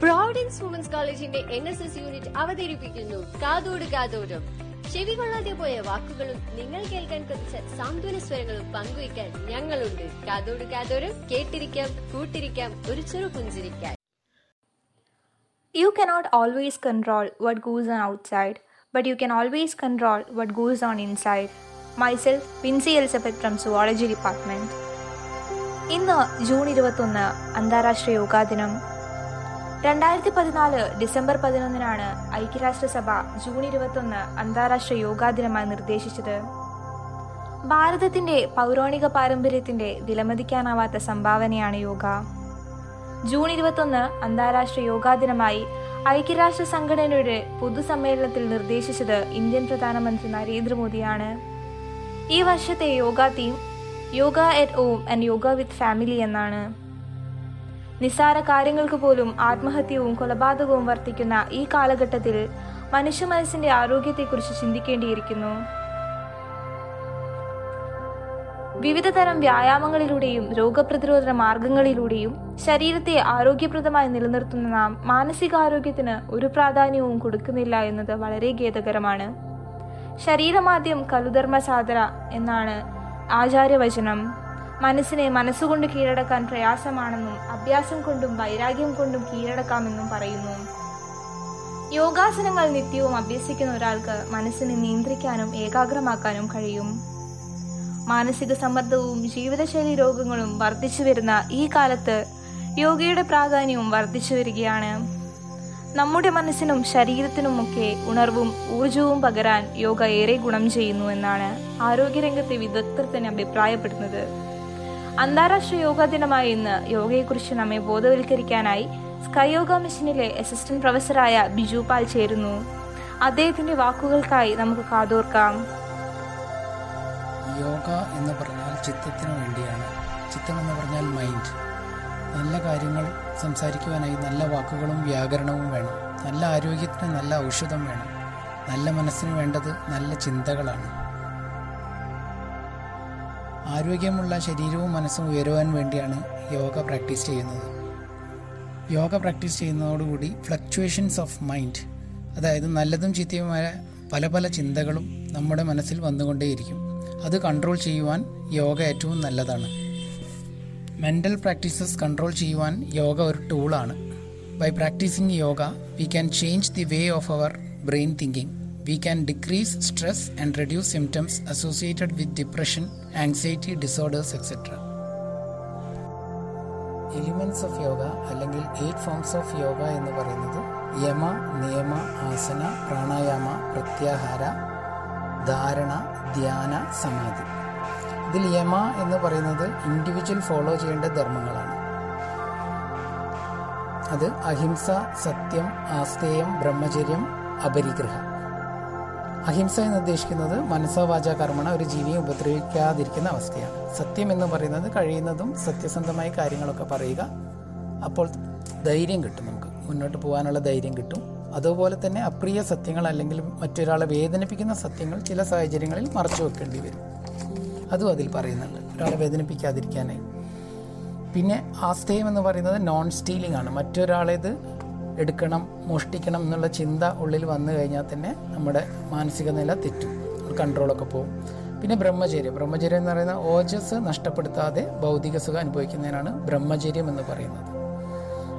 Providence women's കോളേജിന്റെ N S S unit അവതരിപ്പിക്കുന്നു. കാതോട് കാതോടും. ചെവി കൊള്ളാതെ പോയ വാക്കുകളും നിങ്ങൾ കേൾക്കാൻ കൊതിച്ച സാന്ത്വന സ്വരങ്ങളും പങ്കുവയ്ക്കാൻ ഞങ്ങളുണ്ട്. കാതോട് കാതോടും കേട്ടിരിക്കാം കൂട്ടിരിക്കാം ഒരു ചെറു പുഞ്ചിരിക്കാൻ. You cannot always control what goes on outside, but you can always control what goes on inside Myself, Vincy Elizabeth from zoology department ഇന്ന് ജൂൺ ഇരുപത്തൊന്ന് അന്താരാഷ്ട്ര യോഗാ ദിനം. രണ്ടായിരത്തി പതിനാല് ഡിസംബർ പതിനൊന്നിനാണ് ഐക്യരാഷ്ട്രസഭ ജൂൺ ഇരുപത്തൊന്ന് അന്താരാഷ്ട്ര യോഗാ ദിനമായി നിർദ്ദേശിച്ചത്. ഭാരതത്തിന്റെ പൗരാണിക പാരമ്പര്യത്തിന്റെ വിലമതിക്കാനാവാത്ത സംഭാവനയാണ് യോഗ. ജൂൺ ഇരുപത്തൊന്ന് അന്താരാഷ്ട്ര യോഗാ ദിനമായി ഐക്യരാഷ്ട്ര സംഘടനയുടെ പൊതുസമ്മേളനത്തിൽ നിർദ്ദേശിച്ചത് ഇന്ത്യൻ പ്രധാനമന്ത്രി നരേന്ദ്രമോദിയാണ്. ഈ വർഷത്തെ yoga theme yoga at home and yoga with family എന്നാണ്. നിസ്സാര കാര്യങ്ങൾക്ക് പോലും ആത്മഹത്യവും കൊലപാതകവും വർദ്ധിക്കുന്ന ഈ കാലഘട്ടത്തിൽ മനുഷ്യ മനസ്സിന്റെ ആരോഗ്യത്തെക്കുറിച്ച് ചിന്തിക്കേണ്ടിയിരിക്കുന്നു. വിവിധ തരം വ്യായാമങ്ങളിലൂടെയും രോഗപ്രതിരോധ മാർഗങ്ങളിലൂടെയും ശരീരത്തെ ആരോഗ്യപ്രദമായി നിലനിർത്തുന്ന നാം മാനസികാരോഗ്യത്തിന് ഒരു പ്രാധാന്യവും കൊടുക്കുന്നില്ല എന്നത് വളരെ ഖേദകരമാണ്. ശരീരമാദ്യം കലുധർമ്മ സാധന എന്നാണ് ആചാര്യവചനം മനസ്സിനെ മനസ്സുകൊണ്ട് കീഴടക്കാൻ പ്രയാസമാണെന്നും അഭ്യാസം കൊണ്ടും വൈരാഗ്യം കൊണ്ടും കീഴടക്കാമെന്നും പറയുന്നു. യോഗാസനങ്ങൾ നിത്യവും അഭ്യസിക്കുന്ന ഒരാൾക്ക് മനസ്സിനെ നിയന്ത്രിക്കാനും ഏകാഗ്രമാക്കാനും കഴിയും. മാനസിക സമ്മർദ്ദവും ജീവിതശൈലി രോഗങ്ങളും വർദ്ധിച്ചു വരുന്ന ഈ കാലത്ത് യോഗയുടെ പ്രാധാന്യവും വർദ്ധിച്ചു വരികയാണ്. നമ്മുടെ മനസ്സിനും ശരീരത്തിനുമൊക്കെ ഉണർവും ഊർജവും പകരാൻ യോഗ ഏറെ ഗുണം ചെയ്യുന്നു എന്നാണ് ആരോഗ്യരംഗത്തെ വിദഗ്ധർ തന്നെ അഭിപ്രായപ്പെടുന്നത്. അന്താരാഷ്ട്ര യോഗാ ദിനമായ ഇന്ന് യോഗയെക്കുറിച്ച് നമ്മെ ബോധവൽക്കരിക്കാനായി സ്കൈ യോഗ മിഷനിലെ അസിസ്റ്റന്റ് പ്രൊഫസറായ ബിജു പാൽ ചേരുന്നു. അദ്ദേഹത്തിന്റെ വാക്കുകൾക്കായി നമുക്ക് കാതോർക്കാം. യോഗ എന്ന് പറഞ്ഞാൽ ചിത്തത്തിന് വേണ്ടിയാണ്. ചിത്തം എന്ന് പറഞ്ഞാൽ മൈൻഡ് നല്ല കാര്യങ്ങൾ സംസാരിക്കുവാനായി നല്ല വാക്കുകളും വ്യാകരണവും വേണം. നല്ല ആരോഗ്യത്തിന് നല്ല ഔഷധം വേണം. നല്ല മനസ്സിന് വേണ്ടത് നല്ല ചിന്തകളാണ്. ആരോഗ്യമുള്ള ശരീരവും മനസ്സും ഉയരുവാൻ വേണ്ടിയാണ് യോഗ പ്രാക്ടീസ് ചെയ്യുന്നത്. യോഗ പ്രാക്ടീസ് ചെയ്യുന്നതോടുകൂടി ഫ്ലക്ച്വേഷൻസ് ഓഫ് മൈൻഡ് അതായത് നല്ലതും ചീത്തയുമായ പല പല ചിന്തകളും നമ്മുടെ മനസ്സിൽ വന്നുകൊണ്ടേയിരിക്കും. അത് കൺട്രോൾ ചെയ്യുവാൻ യോഗ ഏറ്റവും നല്ലതാണ്. മെന്റൽ പ്രാക്ടീസസ് കൺട്രോൾ ചെയ്യുവാൻ യോഗ ഒരു ടൂളാണ്. By practising yoga we can change the way of our brain thinking. We can decrease stress and reduce symptoms associated with depression anxiety disorders etcetera elements of yoga അല്ലെങ്കിൽ eight forms of yoga എന്ന് പറയുന്നത് യമ നിയമ ആസന പ്രാണായാമ പ്രത്യാഹാര ധാരണ ധ്യാന സമാധി. ഇതിൽ യമ എന്ന് പറയുന്നത് ഇൻഡിവിജ്വൽ ഫോളോ ചെയ്യേണ്ട ധർമ്മങ്ങളാണ്. അത് അഹിംസ സത്യം ആസ്തേയം ബ്രഹ്മചര്യം അപരിഗ്രഹം. അഹിംസ എന്ന് ഉദ്ദേശിക്കുന്നത് മനസ്സോ വാച കർമ്മണ ഒരു ജീവിയെ ഉപദ്രവിക്കാതിരിക്കുന്ന അവസ്ഥയാണ്. സത്യം എന്ന് പറയുന്നത് കഴിയുന്നതും സത്യസന്ധമായ കാര്യങ്ങളൊക്കെ പറയുക. അപ്പോൾ ധൈര്യം കിട്ടും നമുക്ക്. മുന്നോട്ട് പോകാനുള്ള ധൈര്യം കിട്ടും. അതുപോലെ തന്നെ അപ്രിയ സത്യങ്ങൾ അല്ലെങ്കിൽ മറ്റൊരാളെ വേദനിപ്പിക്കുന്ന സത്യങ്ങൾ ചില സാഹചര്യങ്ങളിൽ മറച്ചു വെക്കേണ്ടി വരും. അതും അതിൽ പറയുന്നുണ്ട്. ഒരാളെ വേദനിപ്പിക്കാതിരിക്കാനായി. പിന്നെ ആസ്തേയം എന്ന് പറയുന്നത് നോൺ സ്റ്റീലിംഗ് ആണ്. മറ്റൊരാളേത് എടുക്കണം മോഷ്ടിക്കണം എന്നുള്ള ചിന്ത ഉള്ളിൽ വന്നു കഴിഞ്ഞാൽ തന്നെ നമ്മുടെ മാനസിക നില തെറ്റും. കൺട്രോളൊക്കെ പോകും പിന്നെ ബ്രഹ്മചര്യം. ബ്രഹ്മചര്യം എന്ന് പറയുന്ന ഓജസ് നഷ്ടപ്പെടുത്താതെ ഭൗതിക സുഖം അനുഭവിക്കുന്നതിനാണ് ബ്രഹ്മചര്യം എന്ന് പറയുന്നത്.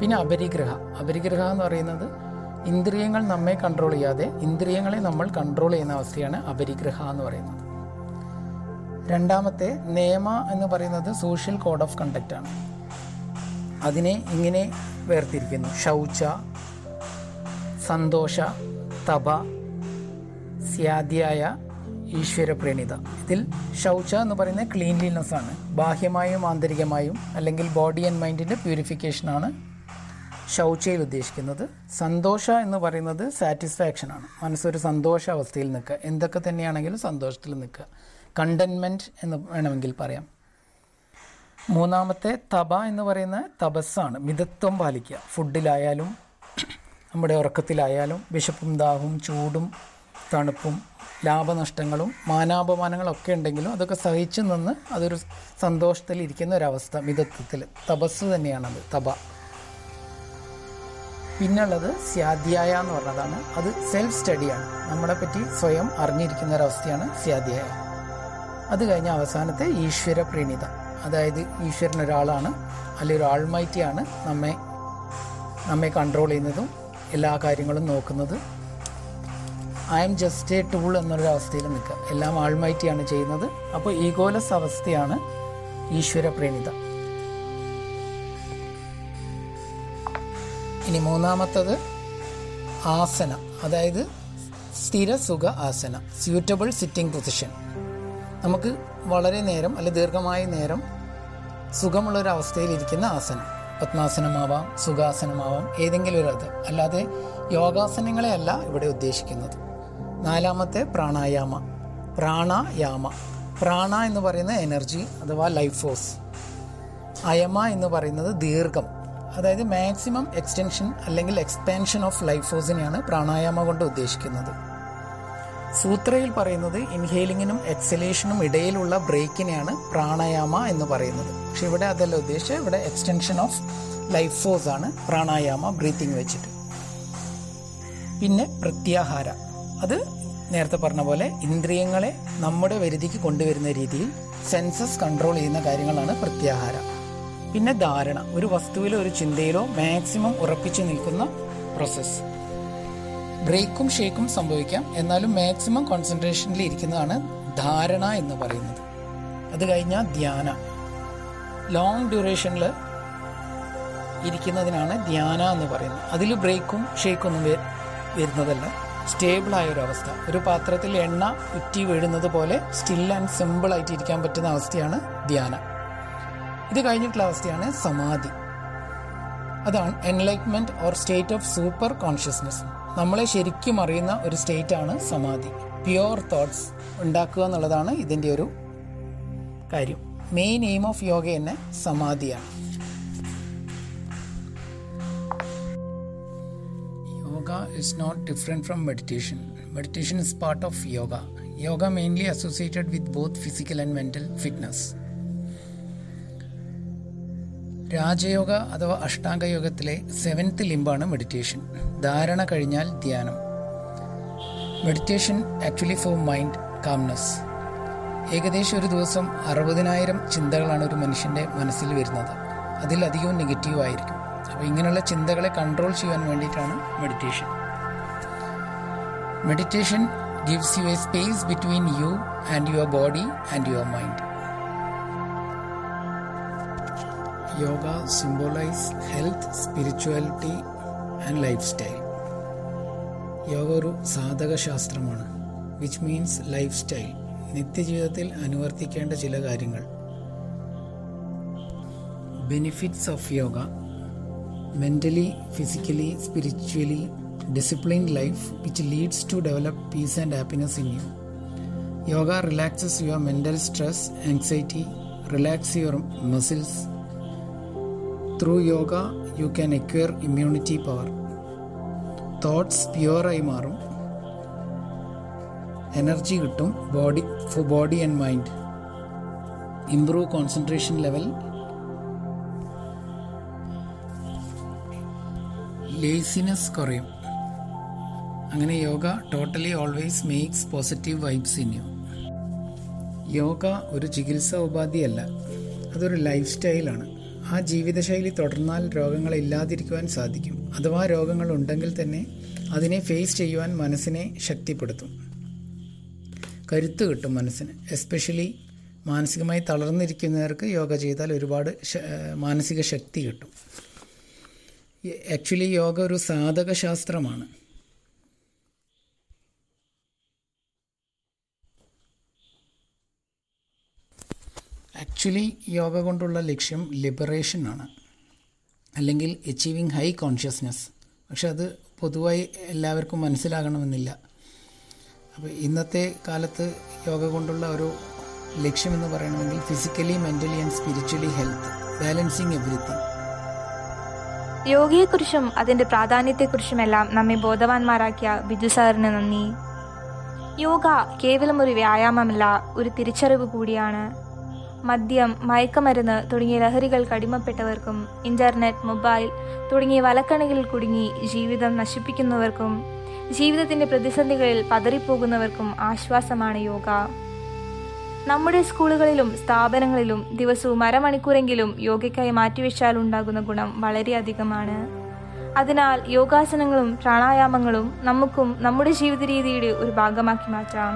പിന്നെ അപരിഗ്രഹ. അപരിഗ്രഹ എന്ന് പറയുന്നത് ഇന്ദ്രിയങ്ങൾ നമ്മെ കൺട്രോൾ ചെയ്യാതെ ഇന്ദ്രിയങ്ങളെ നമ്മൾ കൺട്രോൾ ചെയ്യുന്ന അവസ്ഥയാണ് അപരിഗ്രഹ എന്ന് പറയുന്നത്. രണ്ടാമത്തെ നിയമ എന്ന് പറയുന്നത് സോഷ്യൽ കോഡ് ഓഫ് കണ്ടക്റ്റ് ആണ്. അതിനെ ഇങ്ങനെ വേർതിരിക്കുന്നു. ശൗച സന്തോഷ തപ സ്യാദ്യായ ഈശ്വരപ്രേണിത ഇതിൽ ശൗച എന്ന് പറയുന്നത് ക്ലീൻലിനെസ് ആണ്. ബാഹ്യമായും ആന്തരികമായും അല്ലെങ്കിൽ ബോഡി ആൻഡ് മൈൻഡിന്റെ പ്യൂരിഫിക്കേഷനാണ് ശൗചയിൽ ഉദ്ദേശിക്കുന്നത്. സന്തോഷ എന്ന് പറയുന്നത് സാറ്റിസ്ഫാക്ഷൻ ആണ്. മനസ്സൊരു സന്തോഷ അവസ്ഥയിൽ നിൽക്കുക. എന്തൊക്കെ തന്നെയാണെങ്കിലും സന്തോഷത്തിൽ നിൽക്കുക. കണ്ടൻമെന്റ് എന്ന് വേണമെങ്കിൽ പറയാം. മൂന്നാമത്തെ തപ എന്ന് പറയുന്ന തപസ്സാണ്. മിതത്വം പാലിക്കുക. ഫുഡിലായാലും നമ്മുടെ ഉറക്കത്തിലായാലും വിശപ്പും ദാഹവും ചൂടും തണുപ്പും ലാഭനഷ്ടങ്ങളും മാനാപമാനങ്ങളൊക്കെ ഉണ്ടെങ്കിലും അതൊക്കെ സഹിച്ചു നിന്ന് അതൊരു സന്തോഷത്തിൽ ഇരിക്കുന്ന ഒരവസ്ഥ മിതത്വത്തിൽ. തപസ് തന്നെയാണത് തപ. പിന്നുള്ളത് സ്വാധ്യായ എന്ന് പറഞ്ഞതാണ്. അത് സെൽഫ് സ്റ്റഡിയാണ് നമ്മളെ പറ്റി സ്വയം അറിഞ്ഞിരിക്കുന്ന ഒരവസ്ഥയാണ് സ്വാധ്യായ അത് കഴിഞ്ഞ അവസാനത്തെ ഈശ്വര പ്രണീത അതായത് ഈശ്വരൻ ഒരാളാണ് അല്ലെങ്കിൽ ഒരു ആൾമൈറ്റിയാണ് നമ്മെ നമ്മെ കൺട്രോൾ ചെയ്യുന്നതും എല്ലാ കാര്യങ്ങളും നോക്കുന്നത്. I'm just a tool എന്നൊരു അവസ്ഥയിൽ നിൽക്കുക. എല്ലാം ആൾമൈറ്റിയാണ് ചെയ്യുന്നത്. അപ്പോൾ ഈഗോലസ് അവസ്ഥയാണ് ഈശ്വര പ്രേണിത ഇനി മൂന്നാമത്തത് ആസന. അതായത് സ്ഥിരസുഖ ആസന. സ്യൂറ്റബിൾ സിറ്റിംഗ് പൊസിഷൻ നമുക്ക് വളരെ നേരം അല്ലെ ദീർഘമായ നേരം സുഖമുള്ള ഒരു അവസ്ഥയിൽ ഇരിക്കുന്ന ആസനം. പത്മാസനമാവാം സുഖാസനമാവാം ഏതെങ്കിലും ഒരു അത് അല്ലാതെ യോഗാസനങ്ങളെയല്ല ഇവിടെ ഉദ്ദേശിക്കുന്നത്. നാലാമത്തെ പ്രാണായാമ. പ്രാണായാമ. പ്രാണ എന്ന് പറയുന്ന എനർജി അഥവാ ലൈഫ് ഫോഴ്സ് അയമ എന്ന് പറയുന്നത് ദീർഘം. അതായത് മാക്സിമം എക്സ്റ്റൻഷൻ അല്ലെങ്കിൽ എക്സ്പാൻഷൻ ഓഫ് ലൈഫ് ഫോഴ്സിനെയാണ് പ്രാണായാമ കൊണ്ട് ഉദ്ദേശിക്കുന്നത്. സൂത്രയിൽ പറയുന്നത് ഇൻഹേലിങ്ങിനും എക്സലേഷനും ഇടയിലുള്ള ബ്രേക്കിനെയാണ് പ്രാണായാമ എന്ന് പറയുന്നത്. പക്ഷെ ഇവിടെ അതല്ല ഉദ്ദേശിച്ചത്. ഇവിടെ എക്സ്റ്റൻഷൻ ഓഫ് ലൈഫ് ഫോഴ്സ് ആണ് പ്രാണായാമ ബ്രീത്തിങ് വെച്ചിട്ട്. പിന്നെ പ്രത്യാഹാര. അത് നേരത്തെ പറഞ്ഞ പോലെ ഇന്ദ്രിയങ്ങളെ നമ്മുടെ വരുതിക്ക് കൊണ്ടുവരുന്ന രീതിയിൽ സെൻസസ് കൺട്രോൾ ചെയ്യുന്ന കാര്യങ്ങളാണ് പ്രത്യാഹാര. പിന്നെ ധാരണ. ഒരു വസ്തുവിലോ ഒരു ചിന്തയിലോ മാക്സിമം ഉറപ്പിച്ചു നിൽക്കുന്ന പ്രോസസ്സ്. ബ്രേക്കും ഷേക്കും സംഭവിക്കാം. എന്നാലും മാക്സിമം കോൺസെൻട്രേഷനിൽ ഇരിക്കുന്നതാണ് ധാരണ എന്ന് പറയുന്നത്. അത് കഴിഞ്ഞാൽ ധ്യാന. ലോങ് ഡ്യൂറേഷനിൽ ഇരിക്കുന്നതിനാണ് ധ്യാന എന്ന് പറയുന്നത്. അതിൽ ബ്രേക്കും ഷേക്കും ഒന്നും വരുന്നതല്ല. സ്റ്റേബിളായ ഒരു അവസ്ഥ. ഒരു പാത്രത്തിൽ എണ്ണ ഉറ്റി വീഴുന്നത് പോലെ സ്റ്റിൽ ആൻഡ് സിമ്പിൾ ആയിട്ട് ഇരിക്കാൻ പറ്റുന്ന അവസ്ഥയാണ് ധ്യാന. ഇത് കഴിഞ്ഞിട്ടുള്ള അവസ്ഥയാണ് സമാധി. അതാണ് enlightenment or state of super consciousness നമ്മളെ ശരിക്കും അറിയുന്ന ഒരു സ്റ്റേറ്റ് ആണ് സമാധി. പ്യുവർ തോട്ട്സ് ഉണ്ടാക്കുക എന്നുള്ളതാണ് ഇതിന്റെ ഒരു കാര്യം. മെയിൻ എയിം ഓഫ് യോഗ തന്നെ സമാധിയാണ്. Yoga is not different from meditation meditation is part of yoga yoga mainly associated with both physical and mental fitness Raja Yoga അഥവാ അഷ്ടാംഗ യോഗത്തിലെ സെവൻത്ത് ലിംബാണ് മെഡിറ്റേഷൻ ധാരണ കഴിഞ്ഞാൽ ധ്യാനം. Meditation actually for mind calmness ഏകദേശം ഒരു ദിവസം അറുപതിനായിരം ചിന്തകളാണ് ഒരു മനുഷ്യന്റെ മനസ്സിൽ വരുന്നത്. അതിലധികവും നെഗറ്റീവ് ആയിരിക്കും. അപ്പോൾ ഇങ്ങനെയുള്ള ചിന്തകളെ കൺട്രോൾ ചെയ്യാൻ വേണ്ടിയിട്ടാണ് meditation meditation gives you a space between you and your body and your mind yoga symbolise health spirituality and lifestyle yoga ഒരു സാധക ശാസ്ത്രമാണ് വിച്ച് മീൻസ് ലൈഫ് സ്റ്റൈൽ നിത്യജീവിതത്തിൽ അനുവർത്തിക്കേണ്ട ചില കാര്യങ്ങൾ. Benefits of yoga mentally physically spiritually disciplined life which leads to develop peace and happiness in you yoga relaxes your mental stress anxiety relax your muscles through yoga you can acquire immunity power thoughts പ്യുവറായി മാറും. Energy കിട്ടും. Body for body and mind improve concentration level laziness കുറയും. അങ്ങനെ yoga totally always makes positive vibes in you yoga ഒരു ചികിത്സാ ഉപാധിയല്ല. അതൊരു life സ്റ്റൈലാണ് ആ ജീവിതശൈലി തുടർന്നാൽ രോഗങ്ങൾ ഇല്ലാതിരിക്കുവാൻ സാധിക്കും. അഥവാ രോഗങ്ങൾ ഉണ്ടെങ്കിൽ തന്നെ അതിനെ ഫേസ് ചെയ്യുവാൻ മനസ്സിനെ ശക്തിപ്പെടുത്തും. കരുത്ത് കിട്ടും മനസ്സിന്. എസ്പെഷ്യലി മാനസികമായി തളർന്നിരിക്കുന്നവർക്ക് യോഗ ചെയ്താൽ ഒരുപാട് മാനസിക ശക്തി കിട്ടും. ആക്ച്വലി യോഗ ഒരു സാധക ശാസ്ത്രമാണ് ആക്ച്വലി യോഗ കൊണ്ടുള്ള ലക്ഷ്യം ലിബറേഷൻ ആണ്. അല്ലെങ്കിൽ അച്ചീവിങ് ഹൈ കോൺഷ്യസ്നെസ് പക്ഷെ അത് പൊതുവായി എല്ലാവർക്കും മനസ്സിലാകണമെന്നില്ല. അപ്പോൾ ഇന്നത്തെ കാലത്ത് യോഗ കൊണ്ടുള്ള ഒരു ലക്ഷ്യമെന്ന് പറയണമെങ്കിൽ physically mentally and spiritually health balancing everything യോഗയെക്കുറിച്ചും അതിന്റെ പ്രാധാന്യത്തെക്കുറിച്ചുമെല്ലാം നമ്മെ ബോധവാന്മാരാക്കിയ ബിജു സാറിന് നന്ദി. യോഗ കേവലം ഒരു വ്യായാമമല്ല ഒരു തിരിച്ചറിവ് കൂടിയാണ്. മദ്യം മയക്കമരുന്ന് തുടങ്ങിയ ലഹരികൾക്ക് അടിമപ്പെട്ടവർക്കും ഇന്റർനെറ്റ് മൊബൈൽ തുടങ്ങിയ വലക്കണികളിൽ കുടുങ്ങി ജീവിതം നശിപ്പിക്കുന്നവർക്കും ജീവിതത്തിന്റെ പ്രതിസന്ധികളിൽ പതറിപ്പോകുന്നവർക്കും ആശ്വാസമാണ് യോഗ. നമ്മുടെ സ്കൂളുകളിലും സ്ഥാപനങ്ങളിലും ദിവസവും അരമണിക്കൂറെങ്കിലും യോഗയ്ക്കായി മാറ്റിവെച്ചാൽ ഉണ്ടാകുന്ന ഗുണം വളരെയധികമാണ് അതിനാൽ യോഗാസനങ്ങളും പ്രാണായാമങ്ങളും നമുക്കും നമ്മുടെ ജീവിത രീതിയുടെ ഒരു ഭാഗമാക്കി മാറ്റാം.